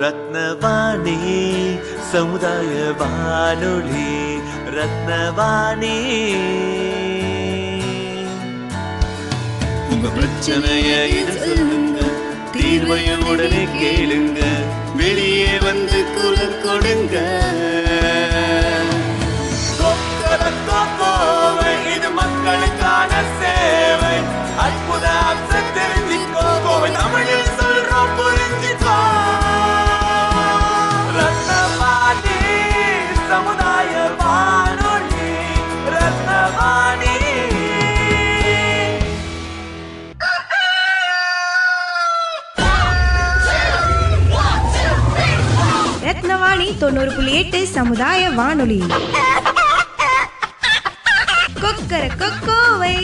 ரத்னவாணி சமுதாய வானொலி ரத்னவாணி. உங்க பிரச்சனைய இது சொல்லுங்க தீர்வையும் உடனே கேளுங்க. வாணி தொண்ணூறு புள்ளி எட்டு சமுதாய வானொலி. கொக்கர கொக்கோவை.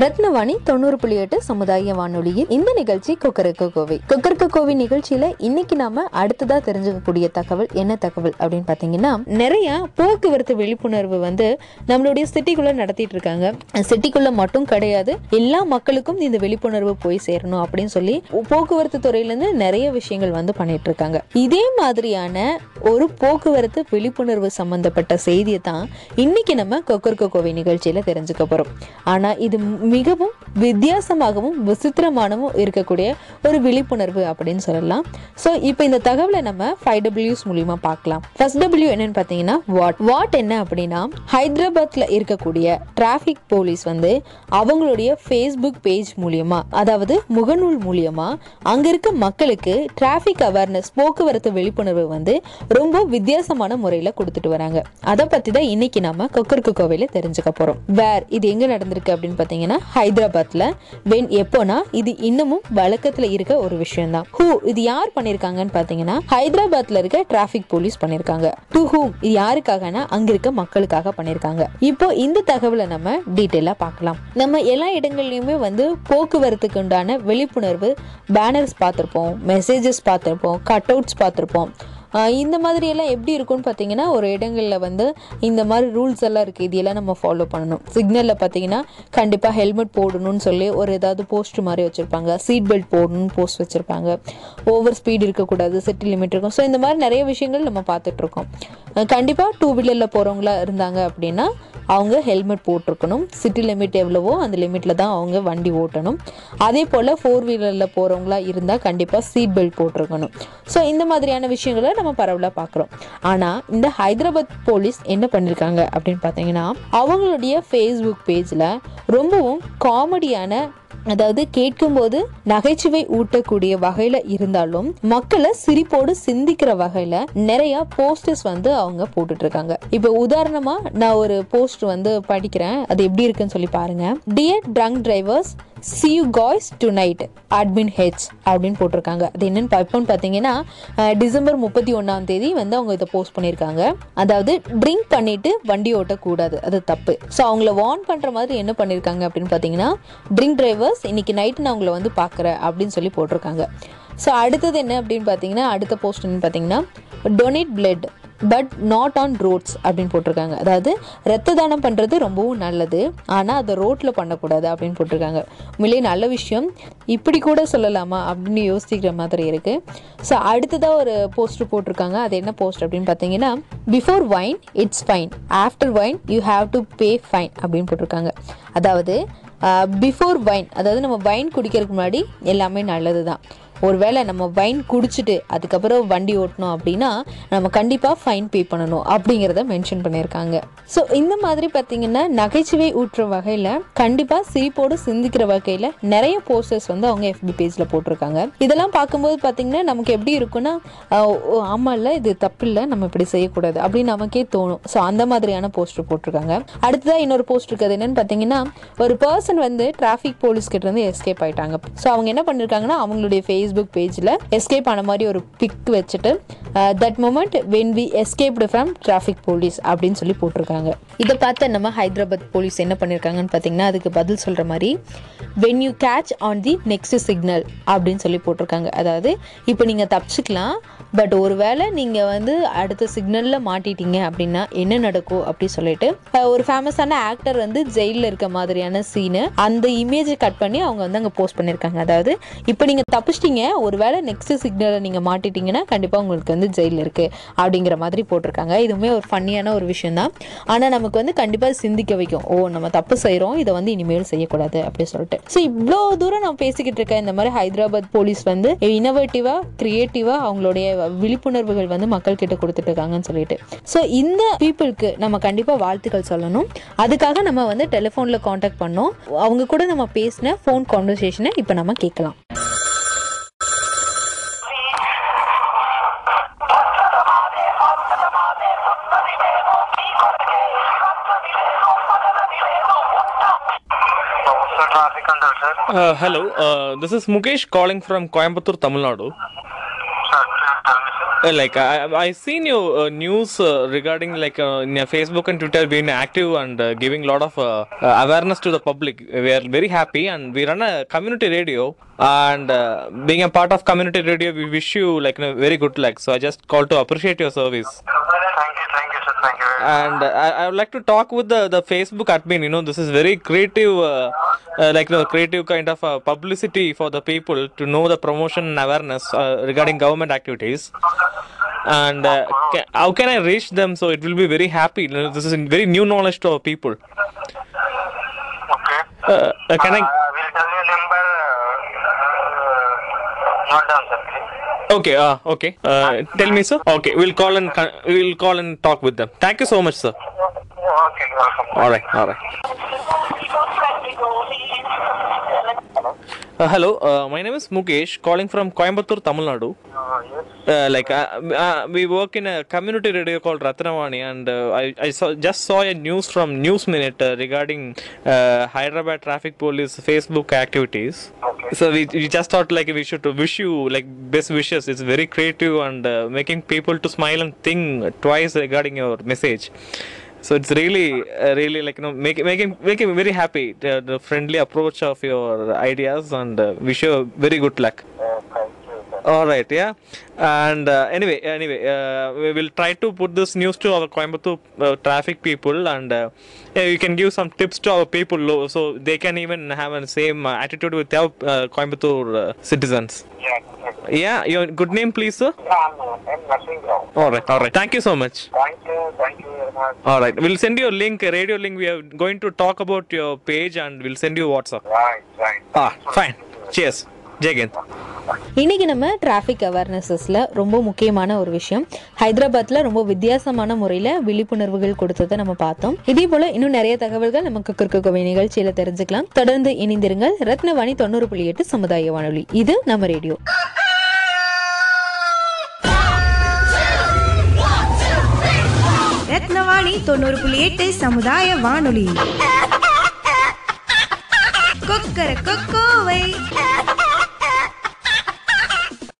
ரத்னவாணி தொண்ணூறு புள்ளி எட்டு சமுதாய வானொலியில் இந்த நிகழ்ச்சி கொக்கரக்க கோவை. கொக்கரக்க கோவை நிகழ்ச்சியில இன்னைக்கு நாம அடுத்ததா தெரிஞ்சுக்கக்கூடிய தகவல் என்ன தகவல் அப்படின்னு பாத்தீங்கன்னா நிறைய போக்குவரத்து விழிப்புணர்வு வந்து நம்மளுடைய சிட்டிக்குள்ள நடத்திட்டு இருக்காங்க. சிட்டிக்குள்ள மட்டும் கிடையாது எல்லா மக்களுக்கும் இந்த விழிப்புணர்வு போய் சேரணும் அப்படின்னு சொல்லி போக்குவரத்து துறையில இருந்து நிறைய விஷயங்கள் வந்து பண்ணிட்டு இருக்காங்க. இதே மாதிரியான ஒரு போக்குவரத்து விழிப்புணர்வு சம்மந்தப்பட்ட செய்தியை தான் இன்னைக்கு நம்ம கொக்கர் கோவை நிகழ்ச்சியில் தெரிஞ்சுக்க போகிறோம் ஆனால் இது மிகவும் வித்தியாசமாகவும் விசித்திரமானவும் இருக்கக்கூடிய ஒரு விழிப்புணர்வு அப்படின்னு சொல்லலாம். ஸோ இப்போ இந்த தகவலை நம்ம ஃபைவ் டபிள்யூஸ் மூலிமா பார்க்கலாம். ஃபர்ஸ்ட் டபிள்யூ என்னன்னு பார்த்தீங்கன்னா வாட் வாட் என்ன அப்படின்னா ஹைதராபாத்தில் இருக்கக்கூடிய டிராஃபிக் போலீஸ் வந்து அவங்களுடைய ஃபேஸ்புக் பேஜ் மூலியமா அதாவது முகநூல் மூலியமா அங்கே இருக்க மக்களுக்கு டிராஃபிக் அவேர்னஸ் போக்குவரத்து விழிப்புணர்வு வந்து ரொம்ப வித்தியாசமான முறையில் கொடுத்துட்டு வராங்க. அதை பற்றி தான் இன்னைக்கு நம்ம கொக்கருக்கு கோவையில் தெரிஞ்சுக்க போகிறோம் வேர் இது எங்கே நடந்திருக்கு அப்படின்னு பார்த்தீங்கன்னா ஹைதராபாத்தில் வென் எப்போனா இது இன்னமும் வழக்கத்தில் இருக்க ஒரு விஷயம் தான் ஹூ இது யார் பண்ணியிருக்காங்கன்னு பார்த்தீங்கன்னா ஹைதராபாத்தில் இருக்க டிராஃபிக் போலீஸ் பண்ணியிருக்காங்க டு ஹூம் இது யாருக்காகனா அங்கே இருக்க மக்களுக்காக பண்ணியிருக்காங்க இப்போ இந்த தகவலை நம்ம டீட்டெயிலாக பார்க்கலாம். நம்ம எல்லா இடங்கள்லையுமே வந்து போக்குவரத்துக்கு உண்டான விழிப்புணர்வு பேனர்ஸ் பார்த்துருப்போம் மெசேஜஸ் பார்த்துருப்போம் கட் அவுட்ஸ் பார்த்துருப்போம். இந்த மாதிரி எல்லாம் எப்படி இருக்கும்னு பார்த்தீங்கன்னா ஒரு இடங்களில் வந்து இந்த மாதிரி ரூல்ஸ் எல்லாம் இருக்குது இதெல்லாம் நம்ம ஃபாலோ பண்ணணும். சிக்னலில் பார்த்தீங்கன்னா கண்டிப்பாக ஹெல்மெட் போடணும்னு சொல்லி ஒரு ஏதாவது போஸ்ட் மாதிரி வச்சுருப்பாங்க. சீட் பெல்ட் போடணும்னு போஸ்ட் வச்சுருப்பாங்க. ஓவர் ஸ்பீட் இருக்கக்கூடாது சிட்டி லிமிட் இருக்கும். ஸோ இந்த மாதிரி நிறைய விஷயங்கள் நம்ம பார்த்துட்ருக்கோம் கண்டிப்பாக டூ வீலரில் போகிறவங்களா இருந்தாங்க அப்படின்னா அவங்க ஹெல்மெட் போட்டிருக்கணும். சிட்டி லிமிட் எவ்வளவோ அந்த லிமிட்டில் தான் அவங்க வண்டி ஓட்டணும். அதே போல் ஃபோர் வீலரில் போகிறவங்களா இருந்தால் கண்டிப்பாக சீட் பெல்ட் போட்டிருக்கணும். ஸோ இந்த மாதிரியான விஷயங்களை நம்ம பரவலாக பார்க்குறோம் ஆனால் இந்த ஹைதராபாத் போலீஸ் என்ன பண்ணியிருக்காங்க அப்படின்னு பார்த்தீங்கன்னா அவங்களுடைய ஃபேஸ்புக் பேஜில் ரொம்பவும் காமெடியான அதாவது கேட்கும்போது நகைச்சுவை ஊட்டக்கூடிய வகையில இருந்தாலும் மக்களை சிரிப்போடு சிந்திக்கிற வகையில நிறைய போஸ்டர்ஸ் வந்து அவங்க போட்டுட்டு இருக்காங்க இப்போ உதாரணமா நான் ஒரு போஸ்ட் வந்து படிக்கிறேன். அது எப்படி இருக்குன்னு சொல்லி பாருங்க. Dear drunk drivers see you guys tonight admin H அப்படின்னு போட்டிருக்காங்க. அது என்னன்னு பார்ப்போம்னு பார்த்தீங்கன்னா டிசம்பர் முப்பத்தி ஒன்றாம் தேதி வந்து அவங்க இதை போஸ்ட் பண்ணியிருக்காங்க. அதாவது ட்ரிங்க் பண்ணிட்டு வண்டி ஓட்டக்கூடாது. அது தப்பு. ஸோ அவங்கள வார்ன் பண்ணுற மாதிரி என்ன பண்ணியிருக்காங்க அப்படின்னு பார்த்தீங்கன்னா ட்ரிங்க் டிரைவர்ஸ் இன்னைக்கு நைட்டு நான் உங்களை வந்து பார்க்குறேன் அப்படின்னு சொல்லி போட்டிருக்காங்க. ஸோ அடுத்தது என்ன அப்படின்னு பார்த்தீங்கன்னா அடுத்த போஸ்ட் என்ன பார்த்தீங்கன்னா donate blood but not on roads அப்படின்னு போட்டிருக்காங்க. அதாவது ரத்த தானம் பண்ணுறது ரொம்பவும் நல்லது. ஆனால் அதை ரோட்டில் பண்ணக்கூடாது அப்படின்னு போட்டிருக்காங்க. உண்மையிலேயே நல்ல விஷயம். இப்படி கூட சொல்லலாமா அப்படின்னு யோசிக்கிற மாதிரி இருக்குது ஸோ அடுத்ததாக ஒரு போஸ்ட் போட்டிருக்காங்க. அது என்ன போஸ்ட் அப்படின்னு பார்த்தீங்கன்னா before wine it's fine after wine you have to pay fine அப்படின்னு போட்டிருக்காங்க. அதாவது பிஃபோர் வைன் அதாவது நம்ம வைன் குடிக்கிறதுக்கு முன்னாடி எல்லாமே நல்லது தான் ஒருவேளை நம்ம வைன் குடிச்சிட்டு அதுக்கப்புறம் வண்டி ஓட்டணும் அப்படின்னா நம்ம கண்டிப்பாக ஃபைன் பே பண்ணணும் அப்படிங்கிறத மென்ஷன் பண்ணியிருக்காங்க. ஸோ இந்த மாதிரி பார்த்தீங்கன்னா நகைச்சுவை ஊற்றுற வகையில் கண்டிப்பாக சிரிப்போடு சிந்திக்கிற வகையில் நிறைய போஸ்டர்ஸ் வந்து அவங்க எஃபி பேஜில் போட்டிருக்காங்க. இதெல்லாம் பார்க்கும்போது பார்த்தீங்கன்னா நமக்கு எப்படி இருக்குன்னா ஆமாம் ஆமா இல்லை இது தப்பு இல்லை நம்ம இப்படி செய்யக்கூடாது அப்படின்னு நமக்கே தோணும். ஸோ அந்த மாதிரியான போஸ்டர் போட்டிருக்காங்க. அடுத்ததாக இன்னொரு போஸ்ட் இருக்குது. என்னன்னு பார்த்தீங்கன்னா ஒரு பர்சன் வந்து டிராஃபிக் போலீஸ் கிட்ட இருந்து எஸ்கேப் ஆயிட்டாங்க. ஸோ அவங்க என்ன பண்ணியிருக்காங்கன்னா அவங்களுடைய ஃபேஸ் ஃபேஸ்புக் பேஜில் எஸ்கேப் ஆன மாதிரி ஒரு பிக் வச்சுட்டு that moment when we escaped from traffic police அப்படின்னு சொல்லி போட்டிருக்காங்க. இதை பார்த்து நம்ம ஹைதராபாத் போலீஸ் என்ன பண்ணியிருக்காங்கன்னு பார்த்தீங்கன்னா அதுக்கு பதில் சொல்கிற மாதிரி when you catch on the next signal அப்படின்னு சொல்லி போட்டிருக்காங்க. அதாவது இப்போ நீங்கள் தப்பிச்சுக்கலாம் பட் ஒருவேளை நீங்கள் வந்து அடுத்த சிக்னலில் மாட்டிட்டீங்க அப்படின்னா என்ன நடக்கும் அப்படி சொல்லிட்டு ஒரு ஃபேமஸான ஆக்டர் வந்து ஜெயிலில் இருக்க மாதிரியான சீனு அந்த இமேஜை கட் பண்ணி அவங்க வந்து அங்கே போஸ்ட் பண்ணியிருக்காங்க அதாவது இப்போ நீங்கள் தப்பிச்சிட்டிங்க ஒருவேளை நெக்ஸ்ட் சிக்னலில் நீங்கள் மாட்டிட்டீங்கன்னா கண்டிப்பாக உங்களுக்கு வந்து ஜெயிலில் இருக்குது அப்படிங்கிற மாதிரி போட்டிருக்காங்க. இதுவுமே ஒரு ஃபன்னியான ஒரு விஷயம் தான். ஆனால் நமக்கு வந்து கண்டிப்பாக சிந்திக்க வைக்கும். ஓ நம்ம தப்பு செய்கிறோம் இதை வந்து இனிமேல் செய்யக்கூடாது அப்படி சொல்லிட்டு. ஸோ இவ்வளோ தூரம் நான் பேசிக்கிட்டு இருக்கேன் இந்த மாதிரி ஹைதராபாத் போலீஸ் வந்து இனோவேட்டிவாக க்ரியேட்டிவாக அவங்களுடைய விழிப்புணர்வுகள் வந்து மக்கள் கிட்ட கொடுத்துட்டு இருக்காங்கன்னு சொல்லிட்டு ஸோ இந்த பீப்புளுக்கு நம்ம கண்டிப்பாக வாழ்த்துக்கள் சொல்லணும் அதுக்காக நம்ம வந்து டெலிஃபோனில் காண்டாக்ட் பண்ணோம் அவங்க கூட நம்ம பேசின ஃபோன் கான்வர்சேஷனை இப்போ நம்ம கேட்கலாம் Sir, traffic control, sir. Uh, hello, uh, this is Mukesh calling from Coimbatore, Tamil Nadu. Uh, like I, I seen your uh, news uh, regarding like uh, Facebook and Twitter being active and uh, giving a lot of awareness to the public. We are very happy and we run a community radio and being a part of community radio, we wish you like very good luck. So I just call to appreciate your service. Thank you, thank you, sir. Thank you. And I, I would like to talk with the, the Facebook admin. You know, this is very creative, uh, uh, like you know, creative kind of uh, publicity for the people to know the promotion and awareness uh, regarding government activities. And uh, ca- how can I reach them so it will be very happy? You know, this is very new knowledge to our people. Okay. Uh, uh, can I? Uh, we'll tell you number. Uh, not down, sir, please. Okay, uh, okay. Uh, tell me, sir. Okay, we'll call and we'll call and talk with them. Thank you so much, sir. Okay, welcome. All right, all right. Uh, hello, uh, my name is Mukesh, calling from Coimbatore, Tamil Nadu. Uh, yes. Uh, like uh, uh, we work in a community radio called Ratnavani, and uh, I, I saw just saw a news from News Minute uh, regarding uh, Hyderabad traffic police Facebook activities. Okay. So we, we just thought like we should wish you like best wishes. It's very creative and uh, making people to smile and think twice regarding your message. So it's really, uh, really like you know, make, making making me very happy. The, the friendly approach of your ideas and uh, wish you very good luck. Uh, thank you, sir. All right, yeah. And uh, anyway, anyway, uh, we will try to put this news to our Coimbatore uh, traffic people, and uh, yeah, you can give some tips to our people so they can even have the same uh, attitude with our uh, Coimbatore uh, citizens. Yeah. Yeah, your good name, please, sir. I'm, I'm Nursing Rao. All right, all right. Thank you so much. Thank you, thank you very much. All right, we'll send you a link, a radio link. We are going to talk about your page, and we'll send you WhatsApp. Right, right. Ah, fine. Cheers. Hind. இன்னைக்கு நம்ம traffic அவேர்னஸஸில் ரொம்ப முக்கியமான ஒரு விஷயம். ஹைதராபாத்தில் ரொம்ப வித்தியாசமான முறையில் விழிப்புணர்வுகள் கொடுத்ததை நம்ம பார்த்தோம். இதே போல இன்னும் நிறைய தகவல்கள் நமக்கு குறுக்கோவை நிகழ்ச்சியில் தெரிஞ்சுக்கலாம். தொடர்ந்து இணைந்திருங்கள். ரத்னவாணி தொண்ணூறு புள்ளி எட்டு சமுதாய வானொலி. இது நம்ம ரேடியோ. ரத்னவாணி தொண்ணூறு புள்ளி எட்டு சமுதாய வானொலி. கொக்கர கொக்கோவை.